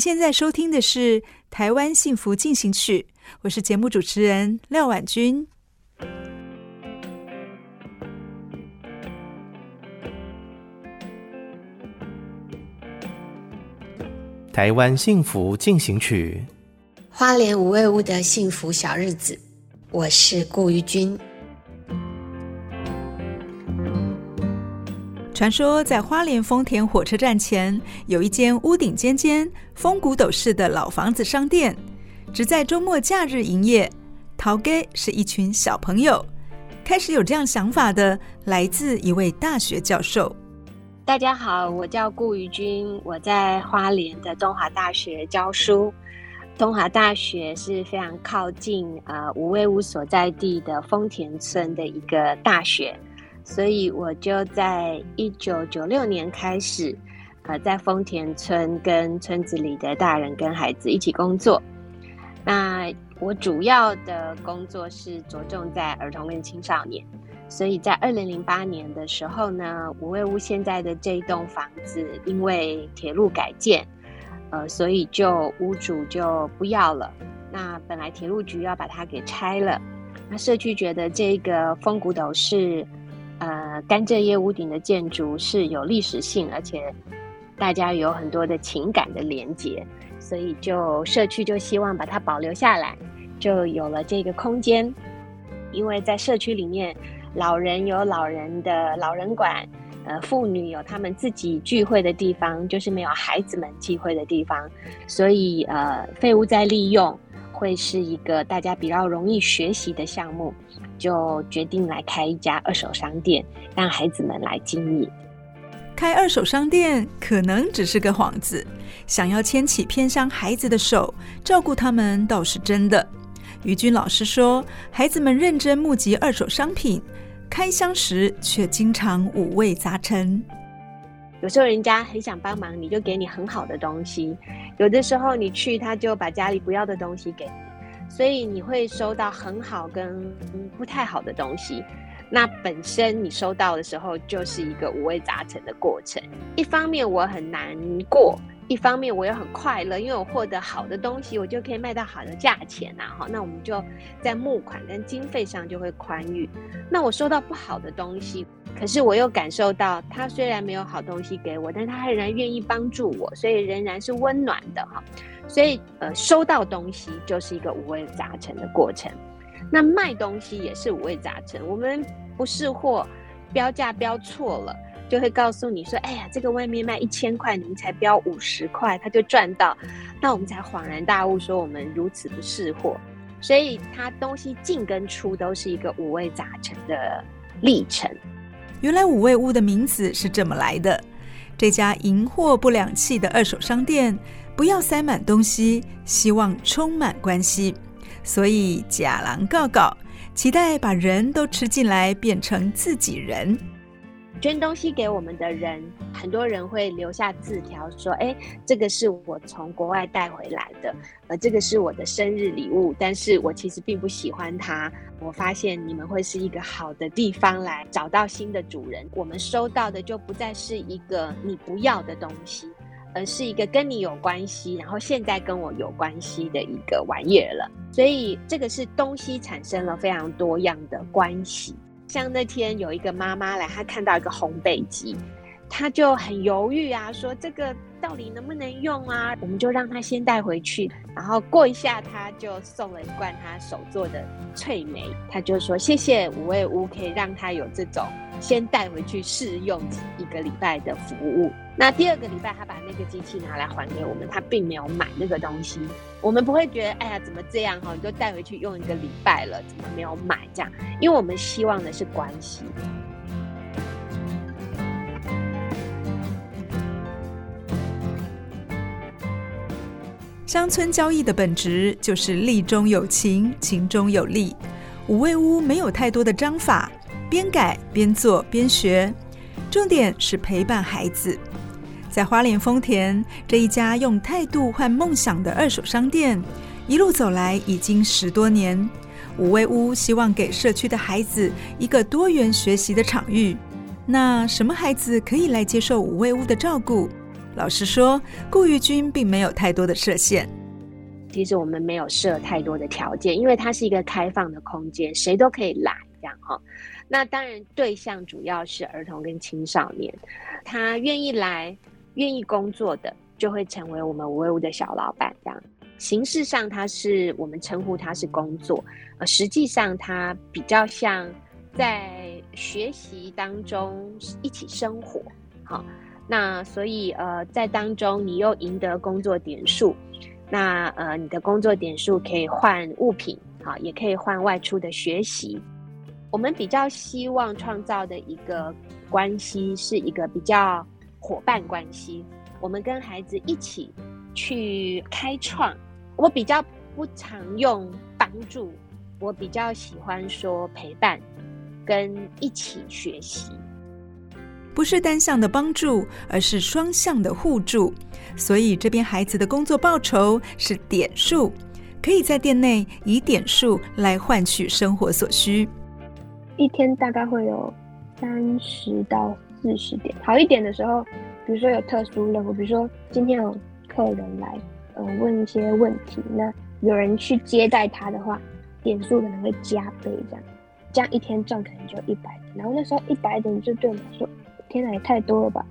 您现在收听的是。台湾幸福进行曲，我是节目主持人廖婉君。台湾幸福进行曲，花莲五味屋的幸福小日子，我是顾玉君。传说在花莲丰田火车站前有一间屋顶尖尖、风古斗式的老房子商店，只在周末假日营业。头家是一群小朋友，开始有这样想法的，来自一位大学教授。大家好，我叫顾于君，我在花莲的东华大学教书。东华大学是非常靠近呃五味屋所在地的丰田村的一个大学。所以我就在一九九六年开始，呃，在丰田村跟村子里的大人跟孩子一起工作。那我主要的工作是着重在儿童跟青少年。所以在二零零八年的时候呢，五味屋现在的这一栋房子因为铁路改建，呃，所以就屋主就不要了。那本来铁路局要把它给拆了，那社区觉得这个风骨斗是。呃，甘蔗叶屋顶的建筑是有历史性，而且大家有很多的情感的连接，所以就社区就希望把它保留下来，就有了这个空间。因为在社区里面，老人有老人的老人馆，呃，妇女有他们自己聚会的地方，就是没有孩子们聚会的地方，所以呃，废物再利用会是一个大家比较容易学习的项目。就决定来开一家二手商店，让孩子们来经营。开二手商店可能只是个幌子，想要牵起偏向孩子的手，照顾他们倒是真的。于君老师说，孩子们认真募集二手商品，开箱时却经常五味杂陈。有时候人家很想帮忙，你就给你很好的东西；有的时候你去，他就把家里不要的东西给你。所以你会收到很好跟不太好的东西，那本身你收到的时候就是一个五味杂陈的过程。一方面我很难过，一方面我又很快乐，因为我获得好的东西，我就可以卖到好的价钱呐。哈，那我们就在募款跟经费上就会宽裕。那我收到不好的东西，可是我又感受到他虽然没有好东西给我，但他仍然愿意帮助我，所以仍然是温暖的哈。所以，呃，收到东西就是一个五味杂陈的过程。那卖东西也是五味杂陈。我们不是货，标价标错了，就会告诉你说：“哎呀，这个外面卖一千块，您才标五十块，他就赚到。”那我们才恍然大悟，说我们如此不识货。所以，他东西进跟出都是一个五味杂陈的历程。原来五味屋的名字是这么来的。这家银货不两气的二手商店。不要塞满东西，希望充满关系。所以假狼告告，期待把人都吃进来，变成自己人。捐东西给我们的人，很多人会留下字条说：“哎，这个是我从国外带回来的，呃，这个是我的生日礼物，但是我其实并不喜欢它。我发现你们会是一个好的地方来找到新的主人。我们收到的就不再是一个你不要的东西。”而是一个跟你有关系，然后现在跟我有关系的一个玩意儿了。所以这个是东西产生了非常多样的关系。像那天有一个妈妈来，她看到一个红北极，她就很犹豫啊，说这个到底能不能用啊？我们就让她先带回去，然后过一下她就送了一罐她手做的翠梅，她就说谢谢五味屋，可以让她有这种先带回去试用一个礼拜的服务。那第二个礼拜他把那个机器拿来还给我们，他并没有买那个东西，我们不会觉得哎呀怎么这样哈，你就带回去用一个礼拜了，怎么没有买这样？因为我们希望的是关系。乡村交易的本质就是利中有情，情中有利。五味屋没有太多的章法，边改边做边学，重点是陪伴孩子。在花莲丰田这一家用态度换梦想的二手商店，一路走来已经十多年。五味屋希望给社区的孩子一个多元学习的场域。那什么孩子可以来接受五味屋的照顾？老实说，顾玉君并没有太多的设限。其实我们没有设太多的条件，因为它是一个开放的空间，谁都可以来这样哈。那当然，对象主要是儿童跟青少年，他愿意来、愿意工作的，就会成为我们五味屋的小老板这样。形式上，他是我们称呼他是工作，呃，实际上他比较像在学习当中一起生活，好。那所以呃，在当中你又赢得工作点数，那呃，你的工作点数可以换物品，好，也可以换外出的学习。我们比较希望创造的一个关系是一个比较伙伴关系，我们跟孩子一起去开创。我比较不常用帮助，我比较喜欢说陪伴跟一起学习。不是单向的帮助，而是双向的互助。所以这边孩子的工作报酬是点数，可以在店内以点数来换取生活所需。一天大概会有三十到四十点，好一点的时候，比如说有特殊任务，比如说今天有客人来，呃，问一些问题，那有人去接待他的话，点数可能会加倍这样，这样一天赚可能就一百点，然后那时候一百点就对我来说。天哪，也太多了吧！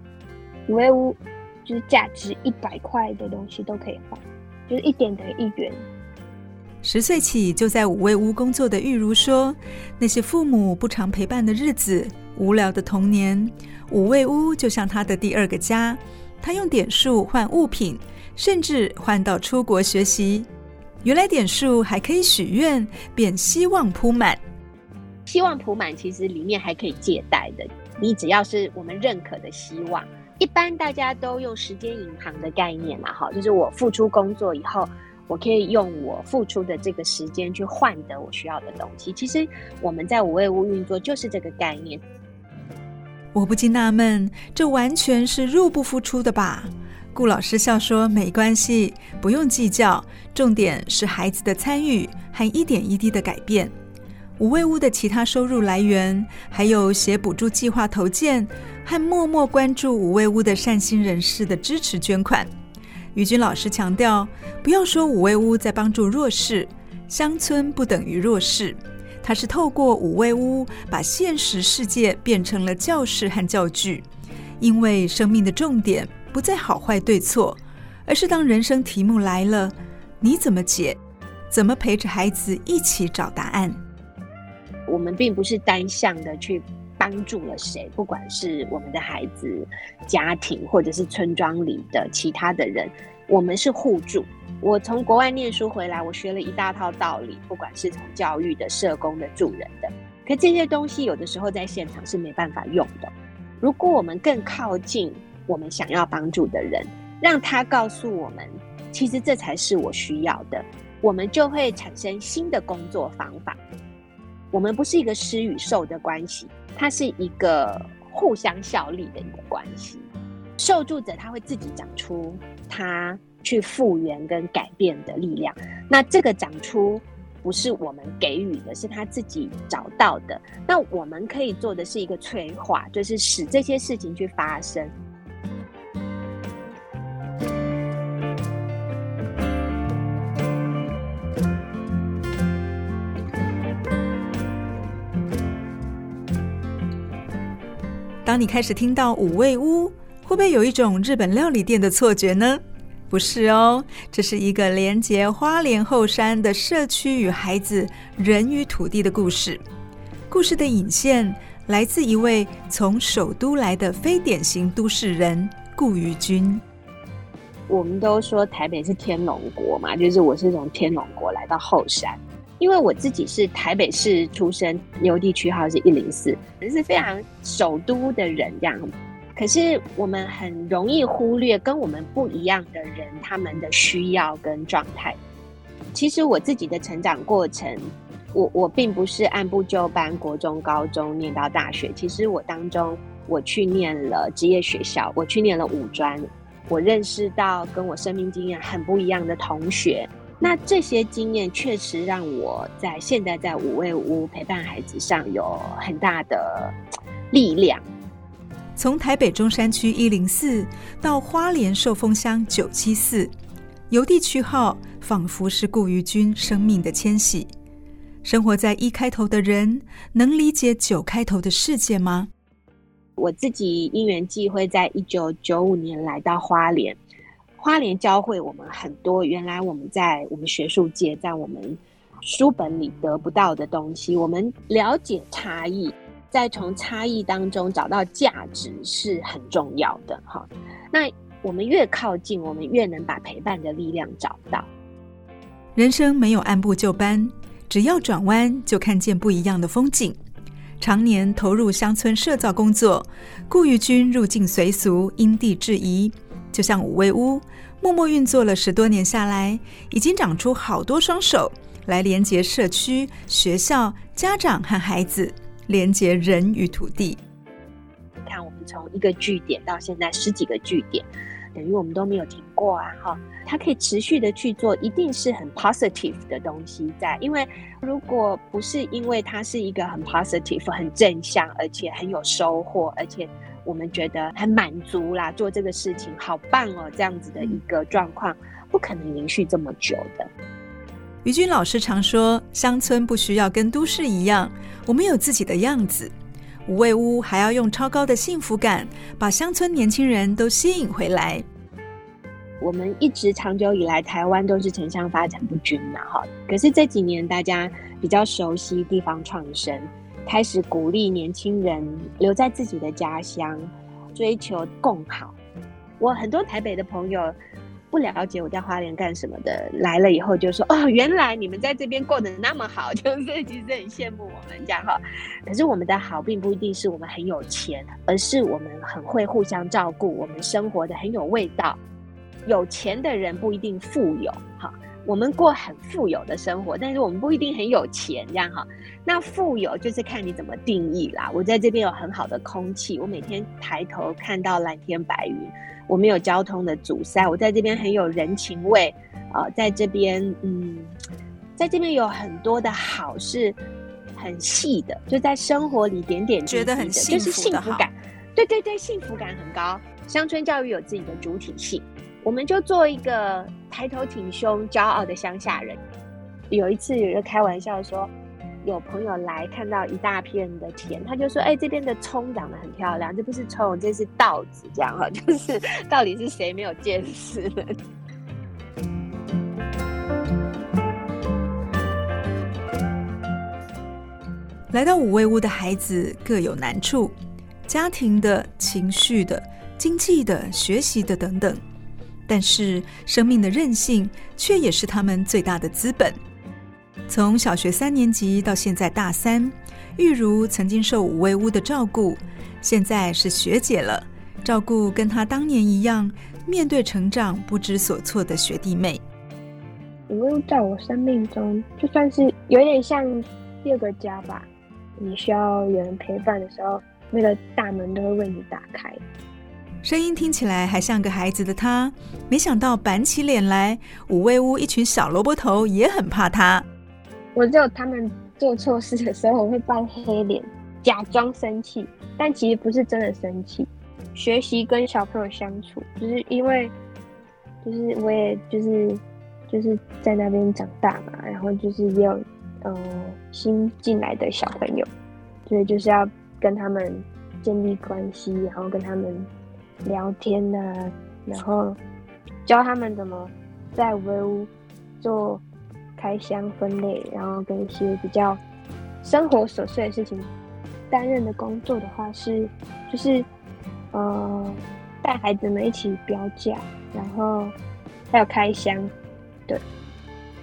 五味屋就是价值一百块的东西都可以换，就是一点等于一元。十岁起就在五味屋工作的玉如说：“那些父母不常陪伴的日子，无聊的童年，五味屋就像他的第二个家。他用点数换物品，甚至换到出国学习。原来点数还可以许愿，便希望铺满。希望铺满其实里面还可以借贷的。”你只要是我们认可的希望，一般大家都用时间银行的概念嘛，哈，就是我付出工作以后，我可以用我付出的这个时间去换得我需要的东西。其实我们在五味屋运作就是这个概念。我不禁纳闷，这完全是入不敷出的吧？顾老师笑说：“没关系，不用计较，重点是孩子的参与和一点一滴的改变。”五味屋的其他收入来源，还有写补助计划投件和默默关注五味屋的善心人士的支持捐款。玉君老师强调，不要说五味屋在帮助弱势，乡村不等于弱势。他是透过五味屋，把现实世界变成了教室和教具。因为生命的重点不在好坏对错，而是当人生题目来了，你怎么解？怎么陪着孩子一起找答案？我们并不是单向的去帮助了谁，不管是我们的孩子、家庭，或者是村庄里的其他的人，我们是互助。我从国外念书回来，我学了一大套道理，不管是从教育的、社工的、助人的，可这些东西有的时候在现场是没办法用的。如果我们更靠近我们想要帮助的人，让他告诉我们，其实这才是我需要的，我们就会产生新的工作方法。我们不是一个施与受的关系，它是一个互相效力的一个关系。受助者他会自己长出他去复原跟改变的力量。那这个长出不是我们给予的，是他自己找到的。那我们可以做的是一个催化，就是使这些事情去发生。当你开始听到五味屋，会不会有一种日本料理店的错觉呢？不是哦，这是一个连接花莲后山的社区与孩子、人与土地的故事。故事的引线来自一位从首都来的非典型都市人顾于君。我们都说台北是天龙国嘛，就是我是从天龙国来到后山，因为我自己是台北市出生，邮递区号是一零四，是非常首都的人这样。可是我们很容易忽略跟我们不一样的人，他们的需要跟状态。其实我自己的成长过程，我我并不是按部就班，国中、高中念到大学。其实我当中，我去念了职业学校，我去念了五专，我认识到跟我生命经验很不一样的同学。那这些经验确实让我在现在在五味屋陪伴孩子上有很大的力量。从台北中山区一零四到花莲寿丰乡九七四，邮递区号仿佛是顾于君生命的迁徙。生活在一开头的人，能理解九开头的世界吗？我自己因缘际会，在一九九五年来到花莲，花莲教会我们很多原来我们在我们学术界，在我们书本里得不到的东西。我们了解差异。在从差异当中找到价值是很重要的哈。那我们越靠近，我们越能把陪伴的力量找到。人生没有按部就班，只要转弯就看见不一样的风景。常年投入乡村社造工作，顾玉君入境随俗，因地制宜。就像五味屋，默默运作了十多年下来，已经长出好多双手来连接社区、学校、家长和孩子。连接人与土地。你看，我们从一个据点到现在十几个据点，等于我们都没有停过啊！哈，它可以持续的去做，一定是很 positive 的东西在。因为如果不是因为它是一个很 positive、很正向，而且很有收获，而且我们觉得很满足啦，做这个事情好棒哦，这样子的一个状况，不可能延续这么久的。于君老师常说，乡村不需要跟都市一样，我们有自己的样子。五味屋还要用超高的幸福感，把乡村年轻人都吸引回来。我们一直长久以来，台湾都是城乡发展不均嘛，哈。可是这几年，大家比较熟悉地方创生，开始鼓励年轻人留在自己的家乡，追求共好。我很多台北的朋友。不了解我在花莲干什么的，来了以后就说：“哦，原来你们在这边过得那么好，就是其实很羡慕我们这样哈。”可是我们的好并不一定是我们很有钱，而是我们很会互相照顾，我们生活的很有味道。有钱的人不一定富有哈，我们过很富有的生活，但是我们不一定很有钱这样哈。那富有就是看你怎么定义啦。我在这边有很好的空气，我每天抬头看到蓝天白云。我没有交通的阻塞，我在这边很有人情味，啊、呃，在这边，嗯，在这边有很多的好是很细的，就在生活里点点滴滴的，觉得很幸福，就是幸福感，对对对，幸福感很高。乡村教育有自己的主体性，我们就做一个抬头挺胸、骄傲的乡下人。有一次有人开玩笑说。有朋友来看到一大片的田，他就说：“哎、欸，这边的葱长得很漂亮，这不是葱，这是稻子。”这样哈，就是到底是谁没有见识？来到五味屋的孩子各有难处，家庭的、情绪的、经济的、学习的等等，但是生命的韧性却也是他们最大的资本。从小学三年级到现在大三，玉如曾经受五味屋的照顾，现在是学姐了，照顾跟她当年一样面对成长不知所措的学弟妹。五味屋在我生命中就算是有点像第二个家吧。你需要有人陪伴的时候，那个大门都会为你打开。声音听起来还像个孩子的他，没想到板起脸来，五味屋一群小萝卜头也很怕他。我只有他们做错事的时候，我会扮黑脸，假装生气，但其实不是真的生气。学习跟小朋友相处，就是因为，就是我也就是就是在那边长大嘛，然后就是也有呃新进来的小朋友，所以就是要跟他们建立关系，然后跟他们聊天啊，然后教他们怎么在五味屋做开箱分类，然后跟一些比较生活琐碎的事情。担任的工作的话是，就是呃带孩子们一起标价，然后还有开箱。对，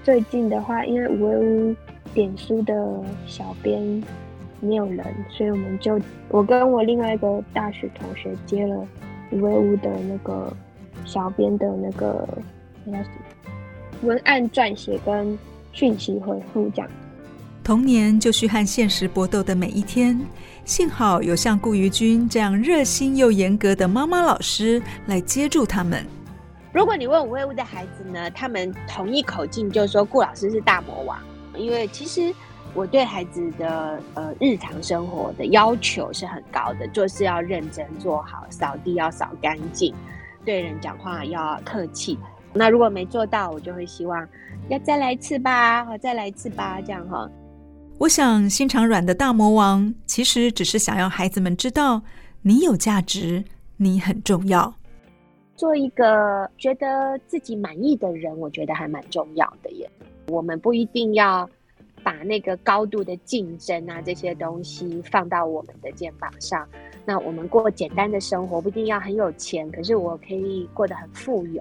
最近的话，因为五味屋点书的小编。没有人，所以我们就我跟我另外一个大学同学接了五位屋的那个小编的那个那叫什么文案撰写跟讯息回复这样。童年就需和现实搏斗的每一天，幸好有像顾于君这样热心又严格的妈妈老师来接住他们。如果你问五位屋的孩子呢，他们同一口径就说顾老师是大魔王，因为其实。我对孩子的呃日常生活的要求是很高的，做事要认真做好，扫地要扫干净，对人讲话要客气。那如果没做到，我就会希望要再来一次吧，好，再来一次吧，这样哈。我想心肠软的大魔王其实只是想要孩子们知道你有价值，你很重要。做一个觉得自己满意的人，我觉得还蛮重要的耶。我们不一定要。把那个高度的竞争啊，这些东西放到我们的肩膀上，那我们过简单的生活，不一定要很有钱，可是我可以过得很富有，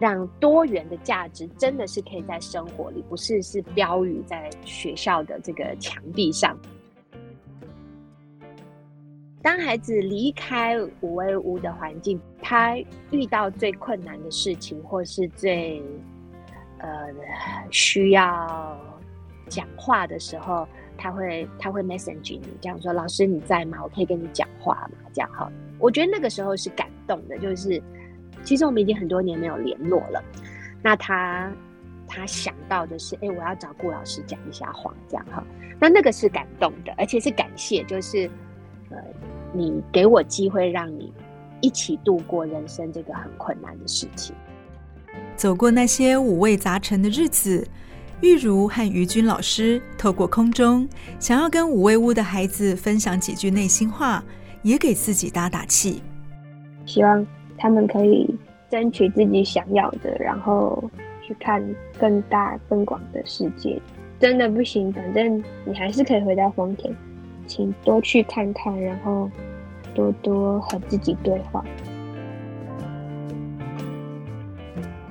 让多元的价值真的是可以在生活里，不是是标语在学校的这个墙壁上。当孩子离开五味屋的环境，他遇到最困难的事情，或是最呃需要。讲话的时候，他会他会 message 你，这样说：“老师你在吗？我可以跟你讲话吗？”这样哈，我觉得那个时候是感动的，就是其实我们已经很多年没有联络了。那他他想到的是，哎，我要找顾老师讲一下话，这样哈。那那个是感动的，而且是感谢，就是呃，你给我机会，让你一起度过人生这个很困难的事情，走过那些五味杂陈的日子。玉如和于君老师透过空中，想要跟五味屋的孩子分享几句内心话，也给自己打打气。希望他们可以争取自己想要的，然后去看更大更广的世界。真的不行，反正你还是可以回到丰田，请多去看看，然后多多和自己对话。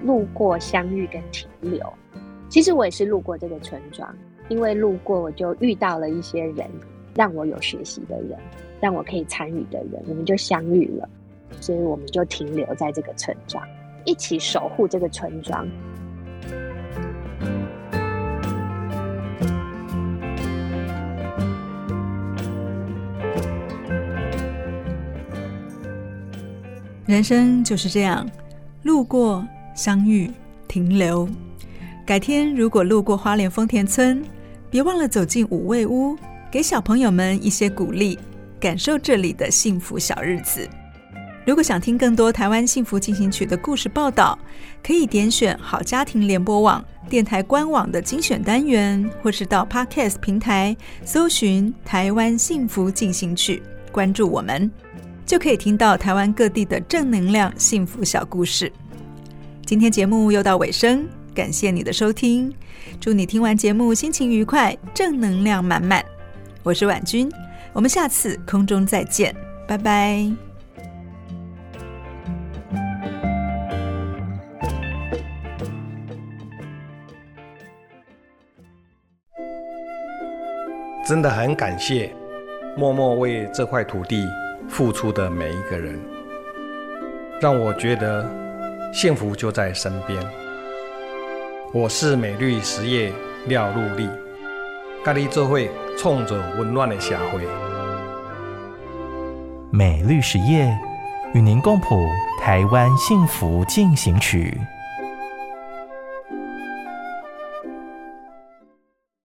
路过相遇跟停留。其实我也是路过这个村庄，因为路过我就遇到了一些人，让我有学习的人，让我可以参与的人，我们就相遇了，所以我们就停留在这个村庄，一起守护这个村庄。人生就是这样，路过、相遇、停留。改天如果路过花莲丰田村，别忘了走进五味屋，给小朋友们一些鼓励，感受这里的幸福小日子。如果想听更多台湾幸福进行曲的故事报道，可以点选好家庭联播网电台官网的精选单元，或是到 Podcast 平台搜寻“台湾幸福进行曲”，关注我们，就可以听到台湾各地的正能量幸福小故事。今天节目又到尾声。感谢你的收听，祝你听完节目心情愉快，正能量满满。我是婉君，我们下次空中再见，拜拜。真的很感谢默默为这块土地付出的每一个人，让我觉得幸福就在身边。我是美绿实业廖陆立，跟你做会创造温暖的社会。美绿实业与您共谱台湾幸福进行曲。